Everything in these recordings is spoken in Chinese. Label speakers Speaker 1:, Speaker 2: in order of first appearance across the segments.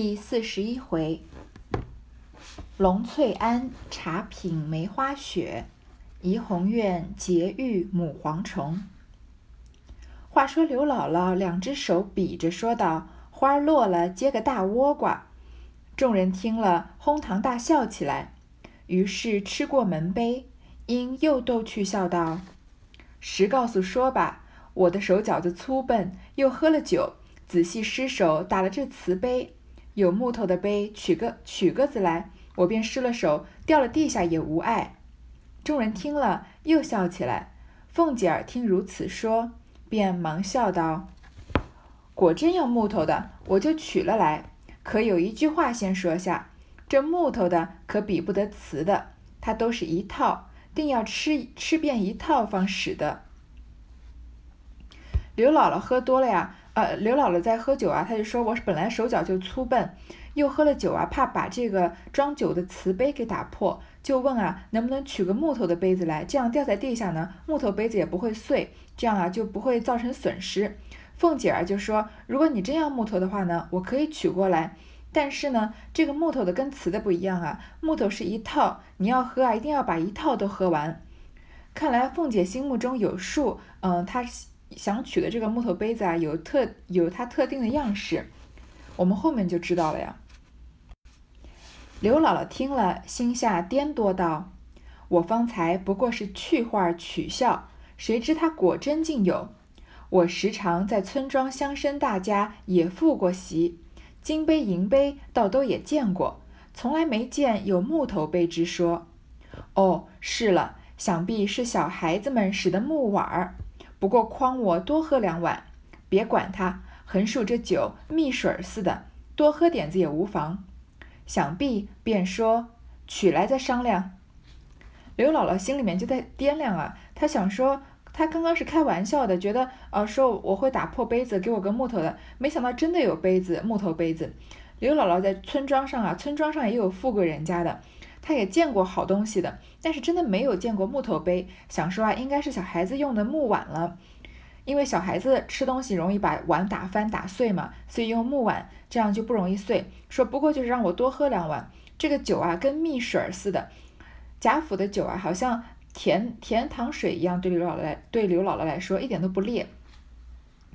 Speaker 1: 第四十一回，龙翠庵茶品梅花雪，怡红院结玉母蝗虫。话说刘姥姥两只手比着说道：“花落了，结个大倭瓜。”众人听了，哄堂大笑起来。于是吃过门杯，因又逗趣笑道：“实告诉说吧，我的手脚子粗笨，又喝了酒，仔细失手打了这瓷杯。”有木头的杯，取个取个子来，我便失了手，掉了地下也无碍。众人听了，又笑起来。凤姐儿听如此说，便忙笑道：“果真有木头的，我就取了来。可有一句话先说下，这木头的可比不得瓷的，它都是一套，定要吃吃遍一套方使的。”刘姥姥喝多了呀。呃，刘姥姥在喝酒啊，她就说：“我本来手脚就粗笨，又喝了酒啊，怕把这个装酒的瓷杯给打破，就问啊，能不能取个木头的杯子来？这样掉在地下呢，木头杯子也不会碎，这样啊就不会造成损失。”凤姐儿就说：“如果你真要木头的话呢，我可以取过来，但是呢，这个木头的跟瓷的不一样啊，木头是一套，你要喝啊，一定要把一套都喝完。看来凤姐心目中有数，嗯，她。”想取的这个木头杯子啊，有特有它特定的样式，我们后面就知道了呀。刘姥姥听了，心下颠多道：“我方才不过是趣话取笑，谁知他果真竟有。我时常在村庄乡绅大家也赴过席，金杯银杯倒都也见过，从来没见有木头杯之说。哦，是了，想必是小孩子们使的木碗儿。”不过诓我多喝两碗，别管他，横竖这酒蜜水似的，多喝点子也无妨。想必便说取来再商量。刘姥姥心里面就在掂量啊，她想说，她刚刚是开玩笑的，觉得呃说我会打破杯子，给我个木头的，没想到真的有杯子，木头杯子。刘姥姥在村庄上啊，村庄上也有富贵人家的。他也见过好东西的，但是真的没有见过木头杯。想说啊，应该是小孩子用的木碗了，因为小孩子吃东西容易把碗打翻打碎嘛，所以用木碗，这样就不容易碎。说不过就是让我多喝两碗，这个酒啊跟蜜水似的，贾府的酒啊好像甜甜糖水一样，对刘姥姥来对刘姥姥来说一点都不烈，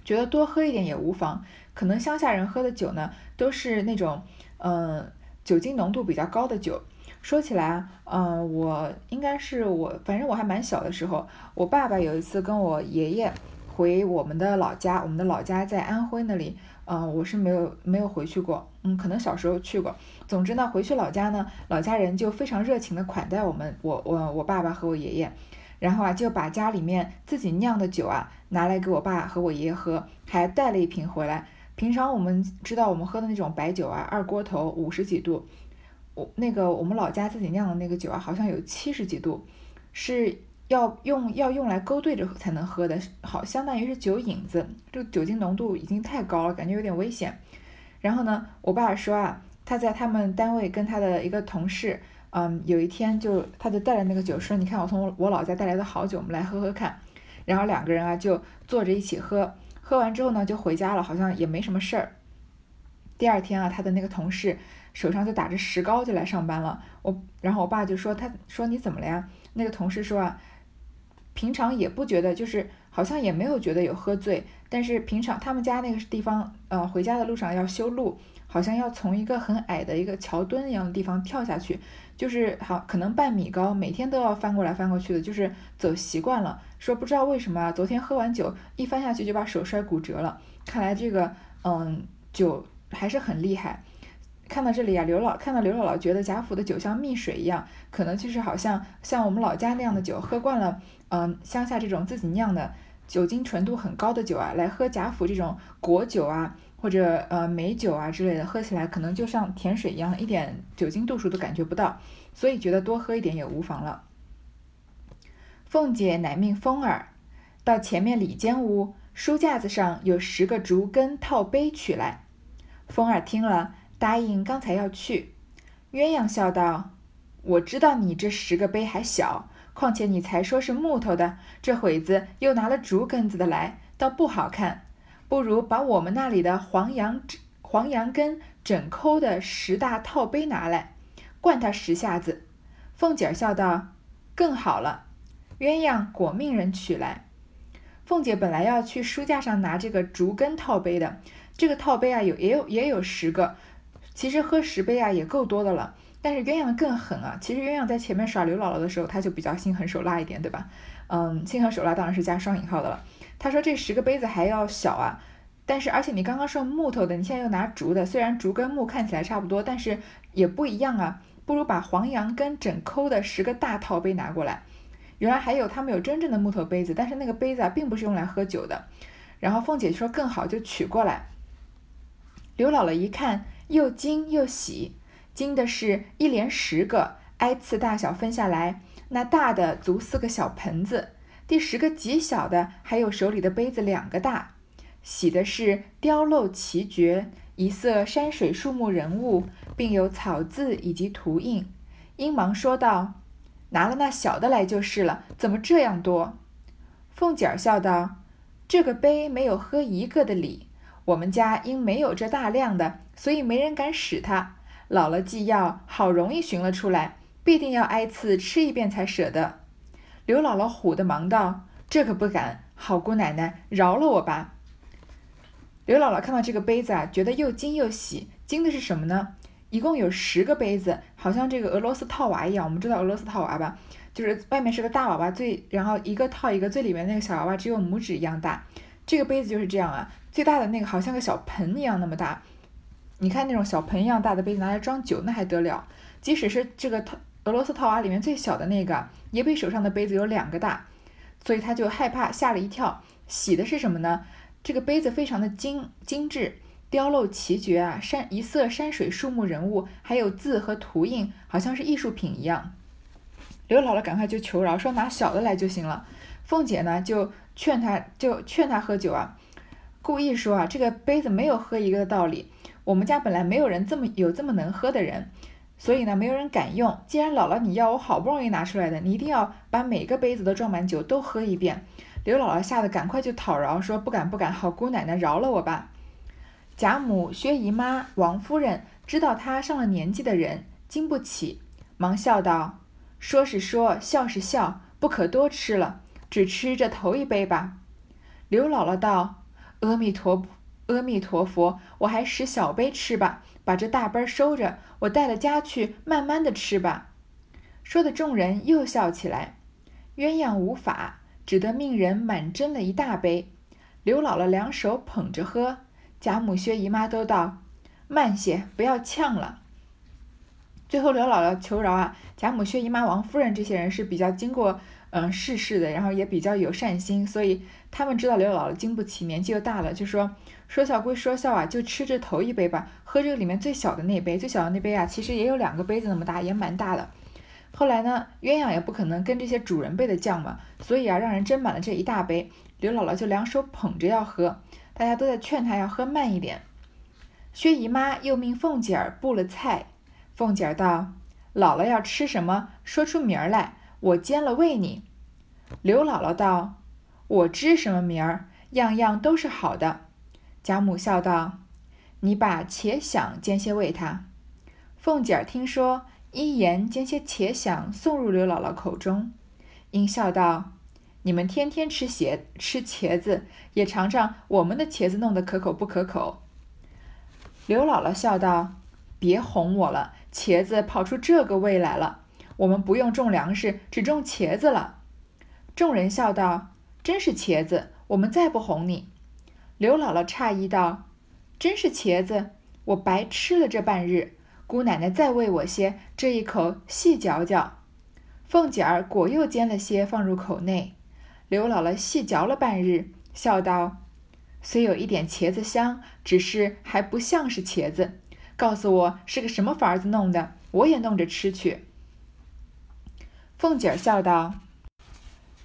Speaker 1: 觉得多喝一点也无妨。可能乡下人喝的酒呢，都是那种嗯酒精浓度比较高的酒。说起来啊，嗯，我应该是我，反正我还蛮小的时候，我爸爸有一次跟我爷爷回我们的老家，我们的老家在安徽那里，嗯，我是没有没有回去过，嗯，可能小时候去过。总之呢，回去老家呢，老家人就非常热情的款待我们，我我我爸爸和我爷爷，然后啊就把家里面自己酿的酒啊拿来给我爸和我爷爷喝，还带了一瓶回来。平常我们知道我们喝的那种白酒啊，二锅头五十几度。我那个我们老家自己酿的那个酒啊，好像有七十几度，是要用要用来勾兑着才能喝的，好相当于是酒引子，这个酒精浓度已经太高了，感觉有点危险。然后呢，我爸说啊，他在他们单位跟他的一个同事，嗯，有一天就他就带了那个酒，说你看我从我老家带来的好酒，我们来喝喝看。然后两个人啊就坐着一起喝，喝完之后呢就回家了，好像也没什么事儿。第二天啊，他的那个同事。手上就打着石膏就来上班了，我然后我爸就说，他说你怎么了呀？那个同事说啊，平常也不觉得，就是好像也没有觉得有喝醉，但是平常他们家那个地方，呃，回家的路上要修路，好像要从一个很矮的一个桥墩一样的地方跳下去，就是好可能半米高，每天都要翻过来翻过去的，就是走习惯了。说不知道为什么啊，昨天喝完酒一翻下去就把手摔骨折了，看来这个嗯酒还是很厉害。看到这里啊，刘老看到刘姥姥觉得贾府的酒像蜜水一样，可能就是好像像我们老家那样的酒，喝惯了，嗯，乡下这种自己酿的酒精纯度很高的酒啊，来喝贾府这种果酒啊，或者呃美酒啊之类的，喝起来可能就像甜水一样，一点酒精度数都感觉不到，所以觉得多喝一点也无妨了。凤姐乃命风儿到前面里间屋书架子上有十个竹根套杯取来，风儿听了。答应刚才要去，鸳鸯笑道：“我知道你这十个杯还小，况且你才说是木头的，这会子又拿了竹根子的来，倒不好看。不如把我们那里的黄杨黄杨根整抠的十大套杯拿来，灌他十下子。凤姐儿笑道：“更好了。”鸳鸯果命人取来。凤姐本来要去书架上拿这个竹根套杯的，这个套杯啊有也有也有十个，其实喝十杯啊也够多的了。但是鸳鸯更狠啊，其实鸳鸯在前面耍刘姥姥的时候，她就比较心狠手辣一点，对吧？嗯，心狠手辣当然是加双引号的了。她说这十个杯子还要小啊，但是而且你刚刚说木头的，你现在又拿竹的，虽然竹跟木看起来差不多，但是也不一样啊。不如把黄杨根整抠的十个大套杯拿过来。原来还有他们有真正的木头杯子，但是那个杯子啊并不是用来喝酒的。然后凤姐说更好，就取过来。刘姥姥一看，又惊又喜，惊的是一连十个，挨次大小分下来，那大的足四个小盆子，第十个极小的还有手里的杯子两个大。喜的是雕镂奇绝，一色山水树木人物，并有草字以及图印。因忙说道。拿了那小的来就是了，怎么这样多？凤姐儿笑道：“这个杯没有喝一个的理。我们家因没有这大量的，所以没人敢使它。姥姥既要，好容易寻了出来，必定要挨次吃一遍才舍得。”刘姥姥唬得忙道：“这可不敢，好姑奶奶饶了我吧。”刘姥姥看到这个杯子啊，觉得又惊又喜。惊的是什么呢？一共有十个杯子，好像这个俄罗斯套娃一样。我们知道俄罗斯套娃吧，就是外面是个大娃娃，最然后一个套一个，最里面那个小娃娃只有拇指一样大。这个杯子就是这样啊，最大的那个好像个小盆一样那么大。你看那种小盆一样大的杯子拿来装酒，那还得了？即使是这个套俄罗斯套娃里面最小的那个，也比手上的杯子有两个大，所以他就害怕，吓了一跳。喜的是什么呢？这个杯子非常的精精致。雕镂奇绝啊，山一色山水树木人物，还有字和图印，好像是艺术品一样。刘姥姥赶快就求饶，说拿小的来就行了。凤姐呢就劝他，就劝他喝酒啊，故意说啊，这个杯子没有喝一个的道理。我们家本来没有人这么有这么能喝的人，所以呢没有人敢用。既然姥姥你要，我好不容易拿出来的，你一定要把每个杯子都装满酒，都喝一遍。刘姥姥吓得赶快就讨饶，说不敢不敢，好姑奶奶饶了我吧。贾母、薛姨妈、王夫人知道她上了年纪的人经不起，忙笑道：“说是说，笑是笑，不可多吃了，只吃这头一杯吧。”刘姥姥道：“阿弥陀，阿弥陀佛，我还使小杯吃吧，把这大杯收着，我带了家去，慢慢的吃吧。”说的众人又笑起来。鸳鸯无法，只得命人满斟了一大杯。刘姥姥两手捧着喝。贾母、薛姨妈都道：“慢些，不要呛了。”最后刘姥姥求饶啊！贾母、薛姨妈、王夫人这些人是比较经过嗯世事的，然后也比较有善心，所以他们知道刘姥姥经不起，年纪又大了，就说说笑归说笑啊，就吃这头一杯吧，喝这个里面最小的那杯，最小的那杯啊，其实也有两个杯子那么大，也蛮大的。后来呢，鸳鸯也不可能跟这些主人辈的犟嘛，所以啊，让人斟满了这一大杯，刘姥姥就两手捧着要喝。大家都在劝她要喝慢一点。薛姨妈又命凤姐儿布了菜。凤姐儿道：“姥姥要吃什么，说出名儿来，我煎了喂你。”刘姥姥道：“我知什么名儿，样样都是好的。”贾母笑道：“你把茄想煎些喂他。”凤姐儿听说，一言煎些茄想送入刘姥姥口中，因笑道。你们天天吃茄吃茄子，也尝尝我们的茄子弄得可口不可口？刘姥姥笑道：“别哄我了，茄子跑出这个味来了。我们不用种粮食，只种茄子了。”众人笑道：“真是茄子，我们再不哄你。”刘姥姥诧异道：“真是茄子，我白吃了这半日。姑奶奶再喂我些，这一口细嚼嚼。”凤姐儿果又煎了些放入口内。刘姥姥细嚼了半日，笑道：“虽有一点茄子香，只是还不像是茄子。告诉我是个什么法子弄的，我也弄着吃去。”凤姐儿笑道：“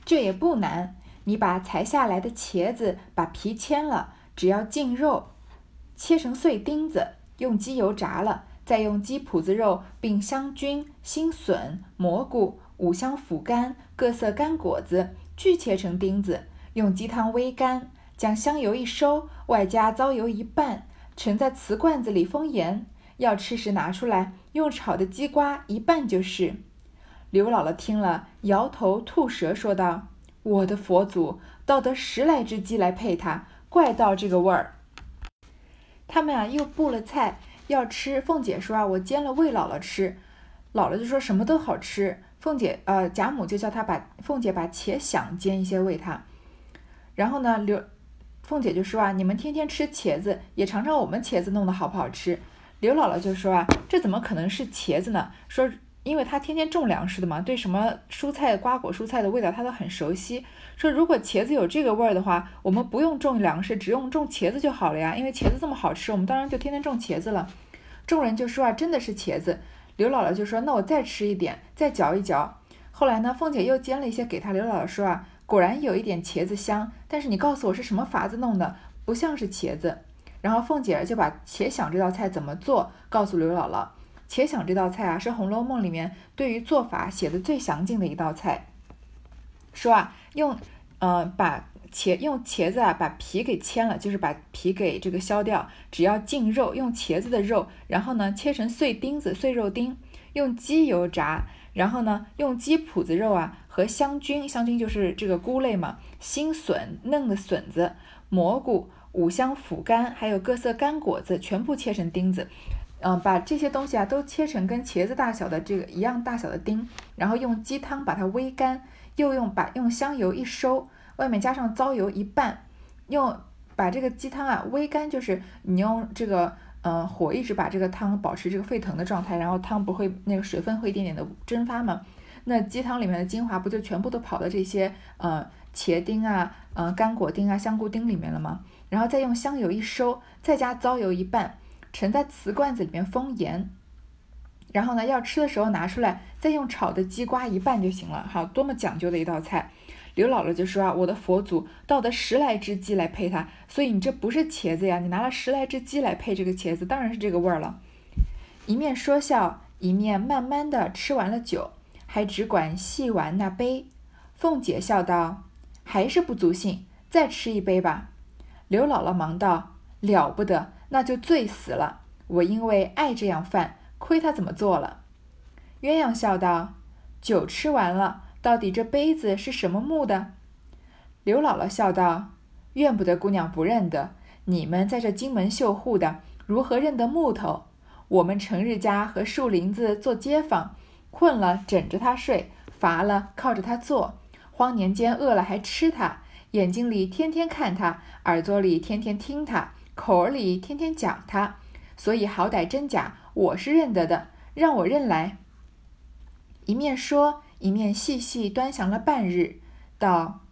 Speaker 1: 这也不难，你把裁下来的茄子把皮切了，只要净肉，切成碎丁子，用鸡油炸了，再用鸡脯子肉并香菌、新笋、蘑菇、五香腐干、各色干果子。”锯切成丁子，用鸡汤煨干，将香油一收，外加糟油一拌，盛在瓷罐子里封严，要吃时拿出来，用炒的鸡瓜一拌就是。刘姥姥听了，摇头吐舌说道：“我的佛祖，倒得十来只鸡来配它，怪道这个味儿。”他们啊又布了菜要吃，凤姐说啊，我煎了喂姥姥吃。姥姥就说什么都好吃。凤姐呃贾母就叫她把凤姐把茄想煎一些喂她。然后呢刘凤姐就说啊，你们天天吃茄子，也尝尝我们茄子弄得好不好吃。刘姥姥就说啊，这怎么可能是茄子呢？说。因为他天天种粮食的嘛，对什么蔬菜、瓜果、蔬菜的味道他都很熟悉。说如果茄子有这个味儿的话，我们不用种粮食，只用种茄子就好了呀。因为茄子这么好吃，我们当然就天天种茄子了。众人就说啊，真的是茄子。刘姥姥就说，那我再吃一点，再嚼一嚼。后来呢，凤姐又煎了一些给他。刘姥姥说啊，果然有一点茄子香，但是你告诉我是什么法子弄的，不像是茄子。然后凤姐儿就把且想这道菜怎么做告诉刘姥姥。且想这道菜啊，是《红楼梦》里面对于做法写的最详尽的一道菜。说啊，用呃把茄用茄子啊把皮给切了，就是把皮给这个削掉，只要净肉，用茄子的肉，然后呢切成碎丁子、碎肉丁，用鸡油炸，然后呢用鸡脯子肉啊和香菌，香菌就是这个菇类嘛，新笋、嫩的笋子、蘑菇、五香腐干，还有各色干果子，全部切成丁子。嗯，把这些东西啊都切成跟茄子大小的这个一样大小的丁，然后用鸡汤把它煨干，又用把用香油一收，外面加上糟油一拌，用把这个鸡汤啊煨干，就是你用这个嗯火一直把这个汤保持这个沸腾的状态，然后汤不会那个水分会一点点的蒸发嘛，那鸡汤里面的精华不就全部都跑到这些呃茄丁啊、呃干果丁啊、香菇丁里面了吗？然后再用香油一收，再加糟油一拌。盛在瓷罐子里面封严，然后呢，要吃的时候拿出来，再用炒的鸡瓜一拌就行了。好，多么讲究的一道菜！刘姥姥就说啊，我的佛祖倒得十来只鸡来配它，所以你这不是茄子呀，你拿了十来只鸡来配这个茄子，当然是这个味儿了。一面说笑，一面慢慢的吃完了酒，还只管细玩那杯。凤姐笑道：“还是不足兴，再吃一杯吧。”刘姥姥忙道：“了不得。”那就醉死了！我因为爱这样饭，亏他怎么做了。鸳鸯笑道：“酒吃完了，到底这杯子是什么木的？”刘姥姥笑道：“怨不得姑娘不认得。你们在这金门绣户的，如何认得木头？我们成日家和树林子做街坊，困了枕着他睡，乏了靠着它坐，荒年间饿了还吃它，眼睛里天天看它，耳朵里天天听它。”口儿里天天讲他，所以好歹真假我是认得的，让我认来。一面说，一面细细端详了半日，道：“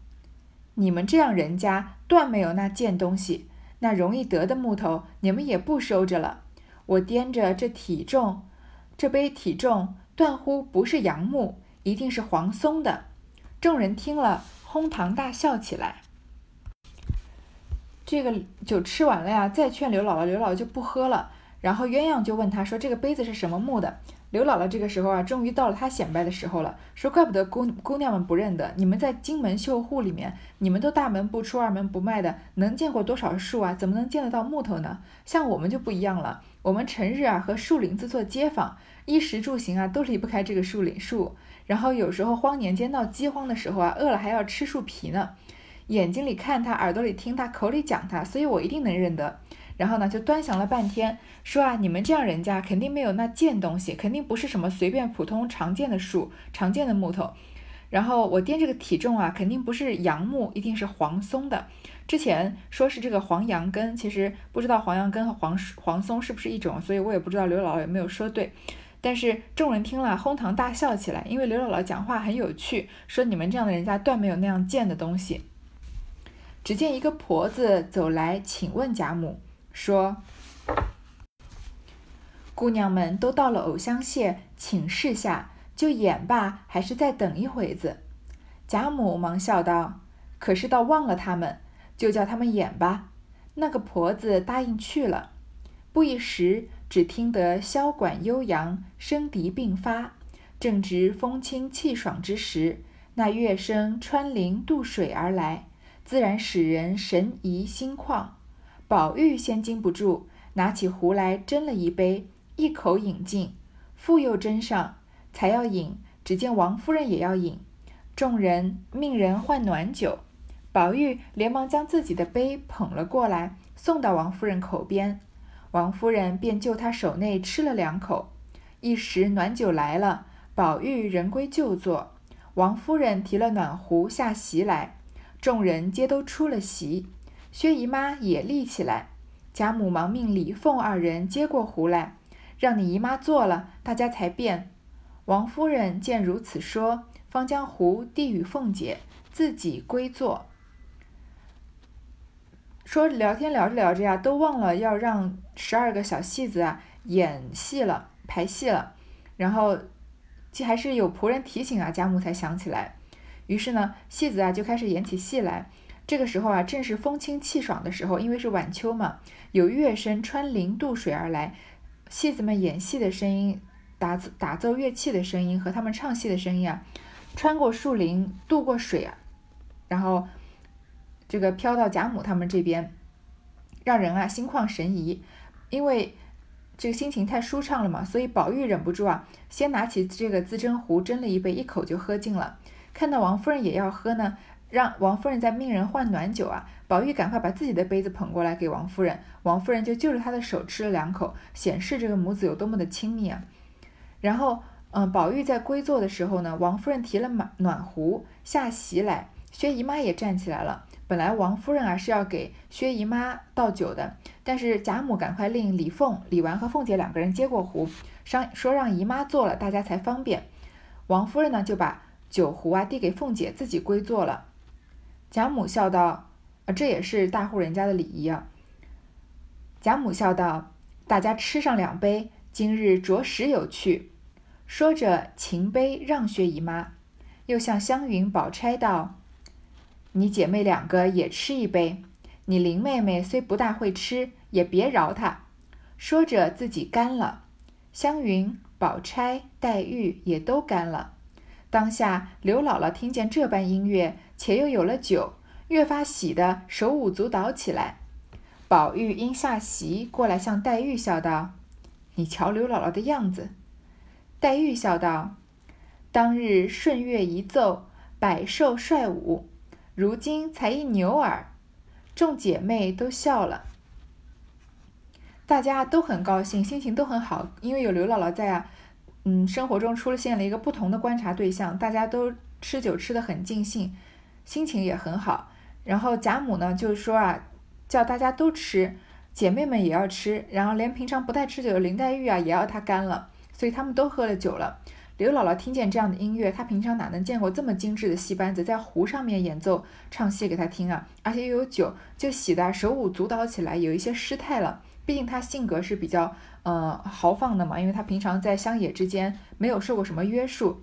Speaker 1: 你们这样人家断没有那贱东西，那容易得的木头，你们也不收着了。我掂着这体重，这杯体重，断乎不是杨木，一定是黄松的。”众人听了，哄堂大笑起来。这个酒吃完了呀，再劝刘姥姥，刘姥姥就不喝了。然后鸳鸯就问他说：“这个杯子是什么木的？”刘姥姥这个时候啊，终于到了她显摆的时候了，说：“怪不得姑姑娘们不认得，你们在金门绣户里面，你们都大门不出二门不迈的，能见过多少树啊？怎么能见得到木头呢？像我们就不一样了，我们成日啊和树林子做街坊，衣食住行啊都离不开这个树林树。然后有时候荒年间闹饥荒的时候啊，饿了还要吃树皮呢。”眼睛里看他，耳朵里听他，口里讲他，所以我一定能认得。然后呢，就端详了半天，说啊，你们这样人家肯定没有那贱东西，肯定不是什么随便普通常见的树、常见的木头。然后我掂这个体重啊，肯定不是杨木，一定是黄松的。之前说是这个黄杨根，其实不知道黄杨根和黄黄松是不是一种，所以我也不知道刘姥姥有没有说对。但是众人听了，哄堂大笑起来，因为刘姥姥讲话很有趣，说你们这样的人家断没有那样贱的东西。只见一个婆子走来，请问贾母说：“姑娘们都到了藕香榭请示下，就演吧，还是再等一会子？”贾母忙笑道：“可是倒忘了他们，就叫他们演吧。”那个婆子答应去了。不一时，只听得箫管悠扬，笙笛并发，正值风清气爽之时，那乐声穿林渡水而来。自然使人神怡心旷，宝玉先禁不住，拿起壶来斟了一杯，一口饮尽，复又斟上，才要饮，只见王夫人也要饮，众人命人换暖酒。宝玉连忙将自己的杯捧了过来，送到王夫人口边。王夫人便就他手内吃了两口。一时暖酒来了，宝玉人归就坐。王夫人提了暖壶下席来，众人皆都出了席。薛姨妈也立起来，贾母忙命李凤二人接过壶来，让你姨妈坐了，大家才便。王夫人见如此说，方将壶递与凤姐，自己归坐。说聊天聊着聊着呀，都忘了要让十二个小戏子啊演戏了，排戏了。然后，这还是有仆人提醒啊，贾母才想起来。于是呢，戏子啊就开始演起戏来。这个时候啊，正是风清气爽的时候，因为是晚秋嘛，有乐声穿林渡水而来，戏子们演戏的声音，打打奏乐器的声音和他们唱戏的声音啊，穿过树林，渡过水啊，然后。这个飘到贾母他们这边，让人啊心旷神怡，因为这个心情太舒畅了嘛，所以宝玉忍不住啊，先拿起这个自斟壶斟了一杯，一口就喝尽了。看到王夫人也要喝呢，让王夫人在命人换暖酒啊，宝玉赶快把自己的杯子捧过来给王夫人，王夫人就就着他的手吃了两口，显示这个母子有多么的亲密啊。然后，嗯，宝玉在归坐的时候呢，王夫人提了暖暖壶下席来，薛姨妈也站起来了。本来王夫人啊是要给薛姨妈倒酒的，但是贾母赶快令李凤、李纨和凤姐两个人接过壶，商说让姨妈坐了，大家才方便。王夫人呢就把酒壶啊递给凤姐，自己归坐了。贾母笑道：“啊，这也是大户人家的礼仪啊。”贾母笑道：“大家吃上两杯，今日着实有趣。”说着，擎杯让薛姨妈，又向湘云、宝钗道。你姐妹两个也吃一杯。你林妹妹虽不大会吃，也别饶她。说着自己干了。湘云、宝钗、黛玉也都干了。当下刘姥姥听见这般音乐，且又有了酒，越发喜得手舞足蹈起来。宝玉因下席过来，向黛玉笑道：“你瞧刘姥姥的样子。”黛玉笑道：“当日顺乐一奏，百兽率舞。”如今才一牛耳，众姐妹都笑了，大家都很高兴，心情都很好，因为有刘姥姥在啊。嗯，生活中出现了一个不同的观察对象，大家都吃酒吃的很尽兴，心情也很好。然后贾母呢，就是说啊，叫大家都吃，姐妹们也要吃，然后连平常不太吃酒的林黛玉啊，也要她干了，所以他们都喝了酒了。刘姥姥听见这样的音乐，她平常哪能见过这么精致的戏班子在湖上面演奏唱戏给她听啊？而且又有酒，就喜得手舞足蹈起来，有一些失态了。毕竟他性格是比较呃豪放的嘛，因为他平常在乡野之间没有受过什么约束。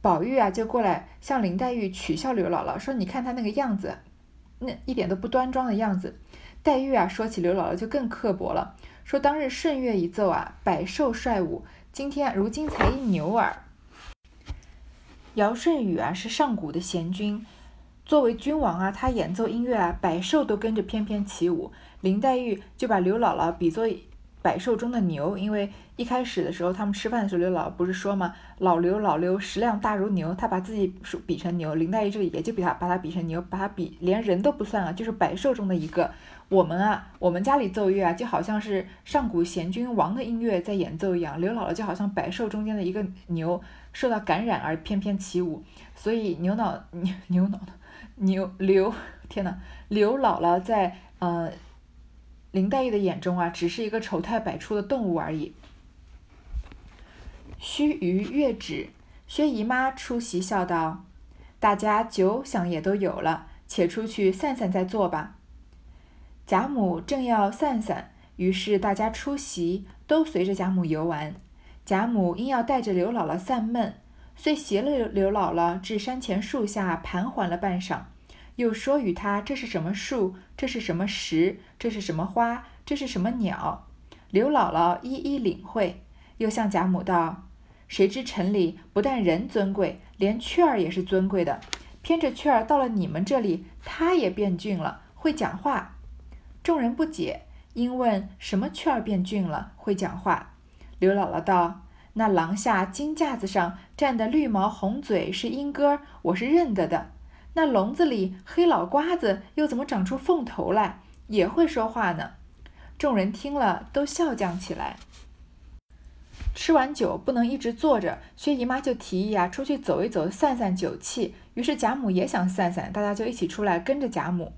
Speaker 1: 宝玉啊，就过来向林黛玉取笑刘姥姥，说：“你看他那个样子，那一点都不端庄的样子。”黛玉啊，说起刘姥姥就更刻薄了，说：“当日顺乐一奏啊，百兽率舞，今天如今才一牛耳。”尧舜禹啊是上古的贤君，作为君王啊，他演奏音乐啊，百兽都跟着翩翩起舞。林黛玉就把刘姥姥比作百兽中的牛，因为一开始的时候他们吃饭的时候，刘姥姥不是说吗？老刘老刘食量大如牛，他把自己说比成牛，林黛玉这里也就比他把他比成牛，把他比连人都不算啊，就是百兽中的一个。我们啊，我们家里奏乐啊，就好像是上古贤君王的音乐在演奏一样，刘姥姥就好像百兽中间的一个牛。受到感染而翩翩起舞，所以牛脑牛牛脑牛刘天呐，刘姥姥在呃林黛玉的眼中啊，只是一个丑态百出的动物而已。须臾月止，薛姨妈出席笑道：“大家酒想也都有了，且出去散散再坐吧。”贾母正要散散，于是大家出席，都随着贾母游玩。贾母因要带着刘姥姥散闷，遂携了刘姥姥至山前树下盘桓了半晌，又说与她这是什么树，这是什么石，这是什么花，这是什么鸟。刘姥姥一一领会，又向贾母道：“谁知城里不但人尊贵，连雀儿也是尊贵的。偏着雀儿到了你们这里，它也变俊了，会讲话。”众人不解，因问什么雀儿变俊了，会讲话。刘姥姥道：“那廊下金架子上站的绿毛红嘴是莺歌，我是认得的。那笼子里黑老瓜子又怎么长出凤头来，也会说话呢？”众人听了都笑将起来。吃完酒不能一直坐着，薛姨妈就提议啊，出去走一走，散散酒气。于是贾母也想散散，大家就一起出来跟着贾母。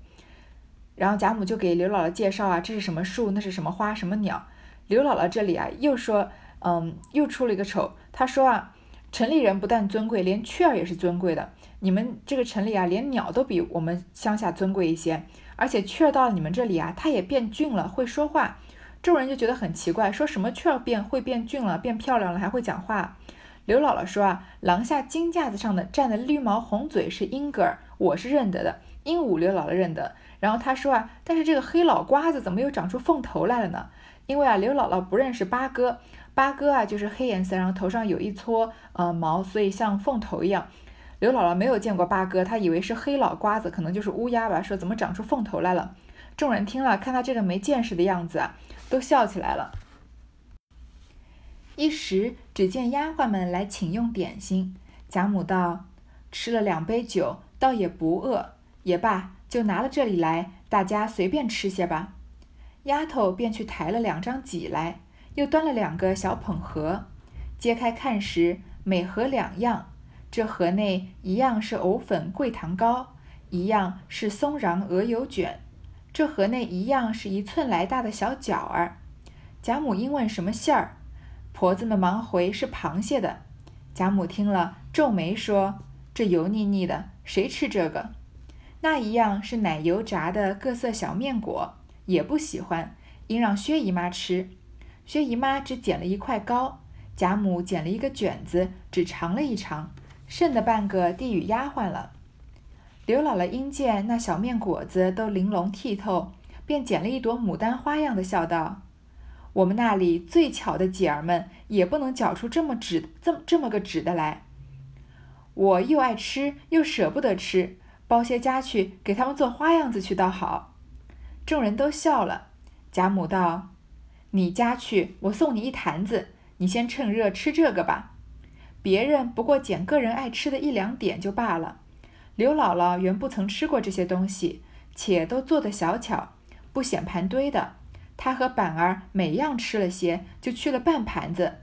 Speaker 1: 然后贾母就给刘姥姥介绍啊，这是什么树，那是什么花，什么鸟。刘姥姥这里啊，又说，嗯，又出了一个丑。她说啊，城里人不但尊贵，连雀儿也是尊贵的。你们这个城里啊，连鸟都比我们乡下尊贵一些。而且雀儿到了你们这里啊，它也变俊了，会说话。众人就觉得很奇怪，说什么雀儿变会变俊了，变漂亮了，还会讲话。刘姥姥说啊，廊下金架子上的站的绿毛红嘴是英格尔，我是认得的，鹦鹉刘姥姥认得。然后她说啊，但是这个黑老瓜子怎么又长出凤头来了呢？因为啊，刘姥姥不认识八哥，八哥啊就是黑颜色，然后头上有一撮呃毛，所以像凤头一样。刘姥姥没有见过八哥，她以为是黑老瓜子，可能就是乌鸦吧，说怎么长出凤头来了？众人听了，看他这个没见识的样子啊。都笑起来了。一时，只见丫鬟们来请用点心。贾母道：“吃了两杯酒，倒也不饿。也罢，就拿了这里来，大家随便吃些吧。”丫头便去抬了两张几来，又端了两个小捧盒，揭开看时，每盒两样。这盒内一样是藕粉桂糖糕，一样是松瓤鹅油卷。这盒内一样是一寸来大的小饺儿。贾母因问什么馅儿，婆子们忙回是螃蟹的。贾母听了，皱眉说：“这油腻腻的，谁吃这个？”那一样是奶油炸的各色小面果，也不喜欢，应让薛姨妈吃。薛姨妈只捡了一块糕，贾母捡了一个卷子，只尝了一尝，剩的半个递与丫鬟了。刘姥姥因见那小面果子都玲珑剔透，便捡了一朵牡丹花样的，笑道：“我们那里最巧的姐儿们，也不能搅出这么纸这么这么个纸的来。我又爱吃，又舍不得吃，包些家去给他们做花样子去，倒好。”众人都笑了。贾母道：“你家去，我送你一坛子，你先趁热吃这个吧。别人不过捡个人爱吃的一两点就罢了。”刘姥姥原不曾吃过这些东西，且都做得小巧，不显盘堆的。她和板儿每样吃了些，就去了半盘子，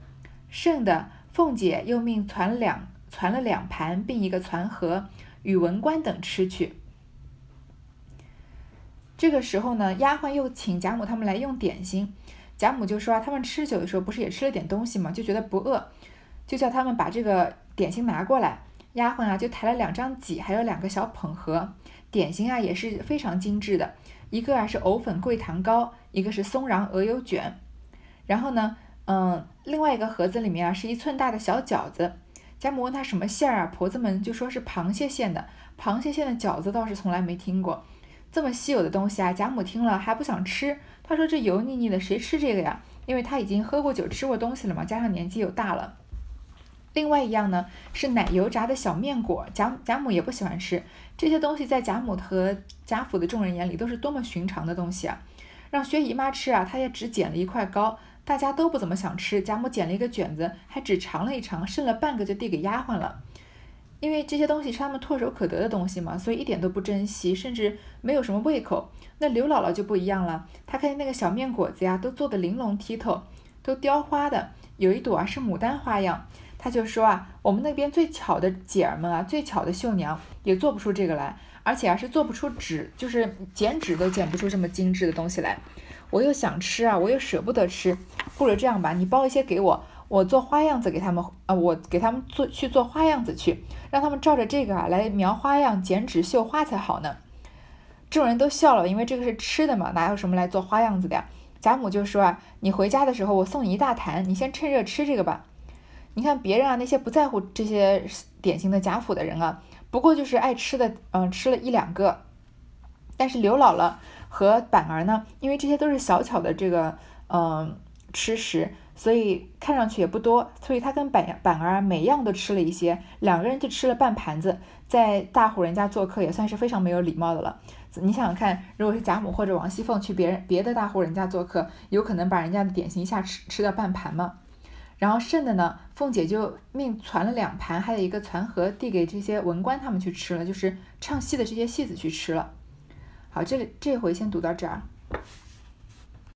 Speaker 1: 剩的凤姐又命攒两攒了两盘，并一个攒盒，与文官等吃去。这个时候呢，丫鬟又请贾母他们来用点心，贾母就说啊，他们吃酒的时候不是也吃了点东西吗？就觉得不饿，就叫他们把这个点心拿过来。丫鬟啊，就抬了两张几，还有两个小捧盒，点心啊也是非常精致的。一个啊是藕粉桂糖糕，一个是松瓤鹅油卷。然后呢，嗯，另外一个盒子里面啊是一寸大的小饺子。贾母问他什么馅儿啊，婆子们就说是螃蟹馅的。螃蟹馅的饺子倒是从来没听过，这么稀有的东西啊，贾母听了还不想吃。她说这油腻腻的，谁吃这个呀？因为她已经喝过酒，吃过东西了嘛，加上年纪又大了。另外一样呢，是奶油炸的小面果，贾贾母也不喜欢吃这些东西，在贾母和贾府的众人眼里都是多么寻常的东西啊！让薛姨妈吃啊，她也只捡了一块糕，大家都不怎么想吃。贾母捡了一个卷子，还只尝了一尝，剩了半个就递给丫鬟了。因为这些东西是他们唾手可得的东西嘛，所以一点都不珍惜，甚至没有什么胃口。那刘姥姥就不一样了，她看见那个小面果子呀，都做的玲珑剔透，都雕花的，有一朵啊是牡丹花样。他就说啊，我们那边最巧的姐儿们啊，最巧的绣娘也做不出这个来，而且啊是做不出纸，就是剪纸都剪不出这么精致的东西来。我又想吃啊，我又舍不得吃，不如这样吧，你包一些给我，我做花样子给他们啊，我给他们做去做花样子去，让他们照着这个啊来描花样、剪纸、绣花才好呢。众人都笑了，因为这个是吃的嘛，哪有什么来做花样子的呀？贾母就说啊，你回家的时候我送你一大坛，你先趁热吃这个吧。你看别人啊，那些不在乎这些典型的贾府的人啊，不过就是爱吃的，嗯，吃了一两个。但是刘姥姥和板儿呢，因为这些都是小巧的这个，嗯，吃食，所以看上去也不多，所以他跟板板儿每样都吃了一些，两个人就吃了半盘子，在大户人家做客也算是非常没有礼貌的了。你想想看，如果是贾母或者王熙凤去别人别的大户人家做客，有可能把人家的点心一下吃吃掉半盘吗？然后剩的呢，凤姐就命传了两盘，还有一个传盒递给这些文官他们去吃了，就是唱戏的这些戏子去吃了。好，这里这回先读到这儿。